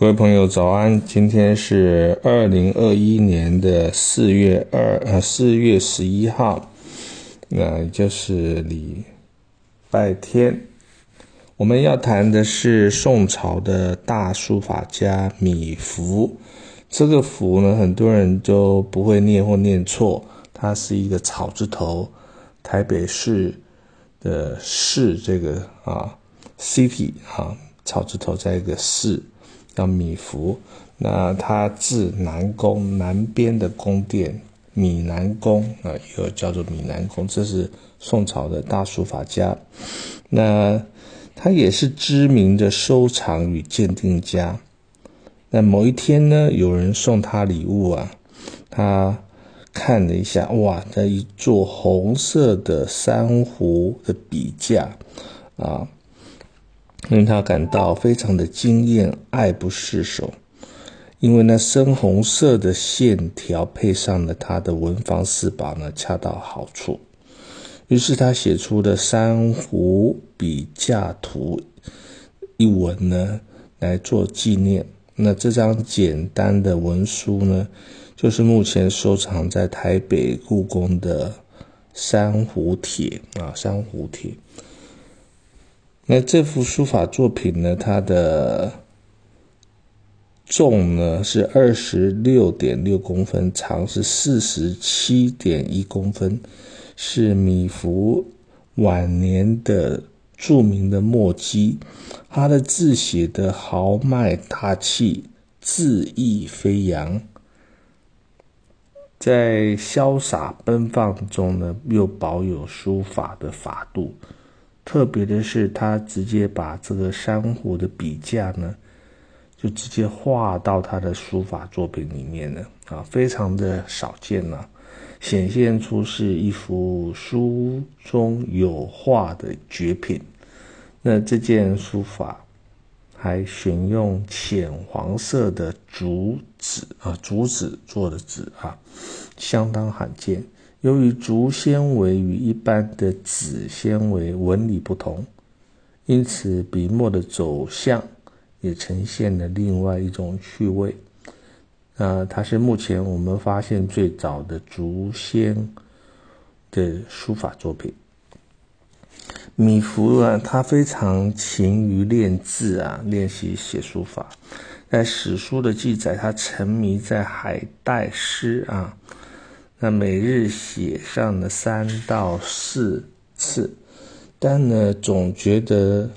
各位朋友早安，今天是二零二一年的四月二呃四月十一号，那就是礼拜天。我们要谈的是宋朝的大书法家米芾。这个芾呢，很多人都不会念或念错，它是一个草字头，台北市的市这个啊 city 啊草字头在一个市。叫米芾，那他字南宫，南边的宫殿，米南宫啊，又叫做米南宫，这是宋朝的大书法家。那他也是知名的收藏与鉴定家。那某一天呢，有人送他礼物啊，他看了一下，哇，那一座红色的珊瑚的笔架啊。令他感到非常的惊艳，爱不释手。因为那深红色的线条配上了他的文房四宝呢，恰到好处。于是他写出的《珊瑚笔架图》一文呢，来做纪念。那这张简单的文书呢，就是目前收藏在台北故宫的《珊瑚帖》啊，《珊瑚帖》。那这幅书法作品呢？它的重呢是二十六点六公分，长是四十七点一公分，是米芾晚年的著名的墨迹。他的字写的豪迈大气，恣意飞扬，在潇洒奔放中呢，又保有书法的法度。特别的是，他直接把这个珊瑚的笔架呢，就直接画到他的书法作品里面了啊，非常的少见呐，显现出是一幅书中有画的绝品。那这件书法还选用浅黄色的竹子啊，竹子做的纸啊，相当罕见。由于竹纤维与一般的纸纤维纹理不同，因此笔墨的走向也呈现了另外一种趣味。呃，它是目前我们发现最早的竹纤的书法作品。米芾啊，他非常勤于练字啊，练习写书法。在史书的记载，他沉迷在海带诗啊。那每日写上了三到四次，但呢，总觉得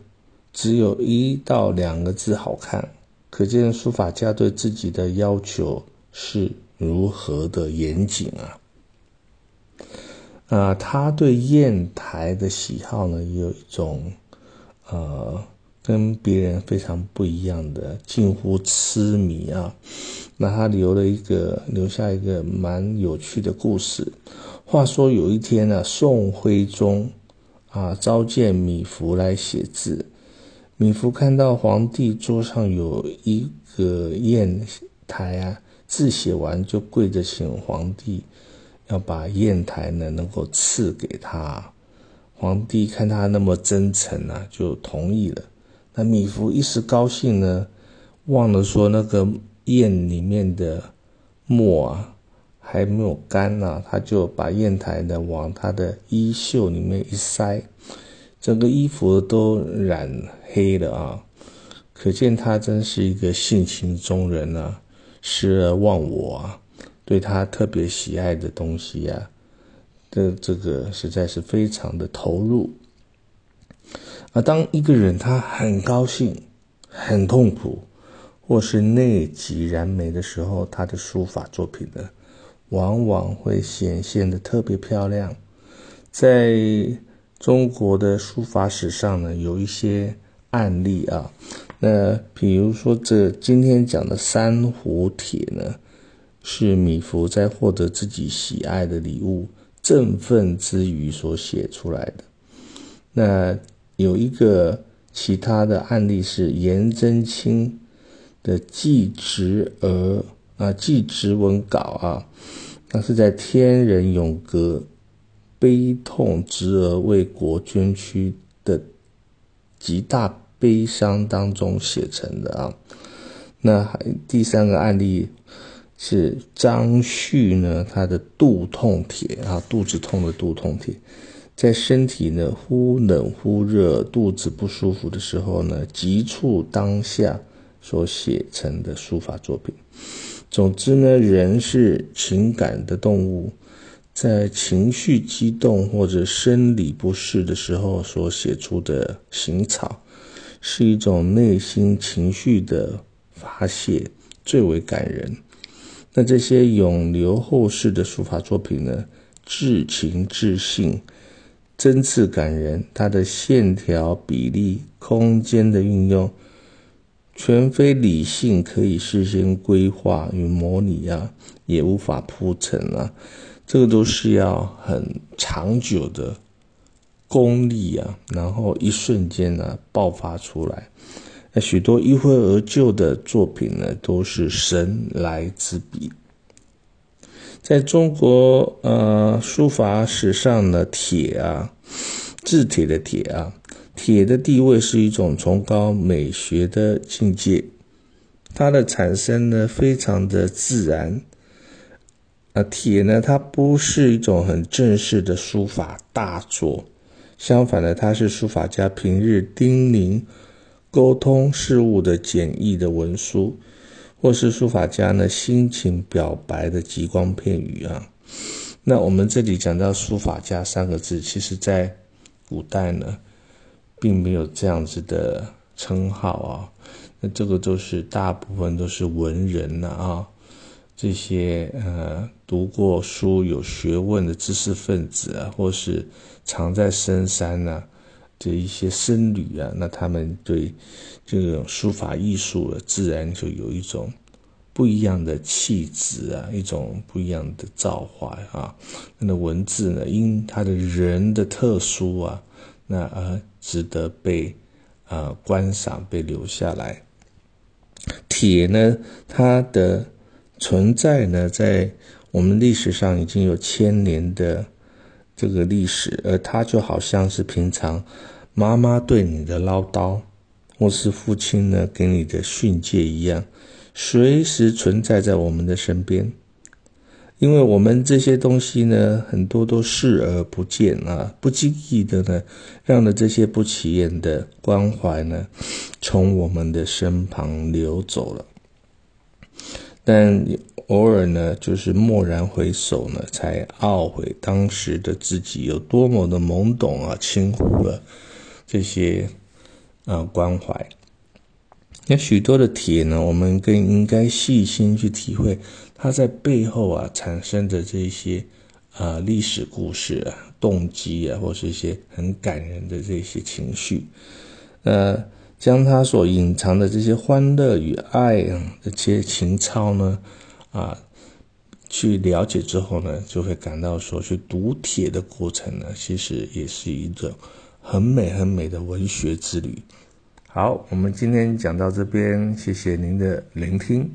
只有一到两个字好看，可见书法家对自己的要求是如何的严谨啊！啊，他对砚台的喜好呢，有一种呃。跟别人非常不一样的，近乎痴迷啊！那他留了一个，留下一个蛮有趣的故事。话说有一天呢，宋徽宗啊召见米芾来写字。米芾看到皇帝桌上有一个砚台啊，字写完就跪着请皇帝要把砚台呢能够赐给他。皇帝看他那么真诚啊，就同意了。那米芾一时高兴呢，忘了说那个砚里面的墨啊还没有干呢，他就把砚台呢往他的衣袖里面一塞，整个衣服都染黑了啊！可见他真是一个性情中人啊，失而忘我啊，对他特别喜爱的东西呀，的这个实在是非常的投入。啊当一个人他很高兴、很痛苦，或是内急燃眉的时候，他的书法作品呢，往往会显现的特别漂亮。在中国的书法史上呢，有一些案例啊，那比如说这今天讲的《珊瑚帖》呢，是米芾在获得自己喜爱的礼物振奋之余所写出来的。那。有一个其他的案例是颜真卿的《祭侄儿》啊，《祭侄文稿》啊，那是在天人永隔悲痛侄儿为国捐躯的极大悲伤当中写成的啊。那还第三个案例是张旭呢，他的肚痛帖啊，肚子痛的肚痛帖，在身体呢忽冷忽热、肚子不舒服的时候呢，急促当下所写成的书法作品。总之呢，人是情感的动物，在情绪激动或者生理不适的时候所写出的行草，是一种内心情绪的。发泄最为感人。那这些永留后世的书法作品呢？至情至性，真挚感人。它的线条、比例、空间的运用，全非理性可以事先规划与模拟啊，也无法铺陈啊。这个都是要很长久的功力啊，然后一瞬间呢爆发出来。那许多一挥而就的作品呢，都是神来之笔。在中国呃书法史上呢，帖啊，字帖的帖啊，帖的地位是一种崇高美学的境界。它的产生呢，非常的自然。啊，帖呢，它不是一种很正式的书法大作，相反的，它是书法家平日叮咛。沟通事物的简易的文书，或是书法家呢心情表白的极光片语啊。那我们这里讲到书法家三个字，其实在古代呢，并没有这样子的称号啊。那这个都是大部分都是文人呐啊，这些呃读过书有学问的知识分子啊，或是藏在深山呢。这一些僧侣啊，那他们对这种书法艺术，自然就有一种不一样的气质啊，一种不一样的造化啊。那文字呢，因他的人的特殊啊，那而值得被啊观赏、被留下来。铁呢，它的存在呢，在我们历史上已经有千年的。这个历史，而它就好像是平常妈妈对你的唠叨，或是父亲呢给你的训诫一样，随时存在在我们的身边。因为我们这些东西呢，很多都视而不见啊，不经意的呢，让了这些不起眼的关怀呢，从我们的身旁流走了。但偶尔呢，就是蓦然回首呢，才懊悔当时的自己有多么的懵懂啊，轻忽了这些啊关怀。那许多的帖呢，我们更应该细心去体会它在背后啊产生的这些啊历史故事啊、动机啊，或是一些很感人的这些情绪，呃。将他所隐藏的这些欢乐与爱啊，这些情操呢，啊，去了解之后呢，就会感到说，去读帖的过程呢，其实也是一种很美很美的文学之旅。好，我们今天讲到这边，谢谢您的聆听。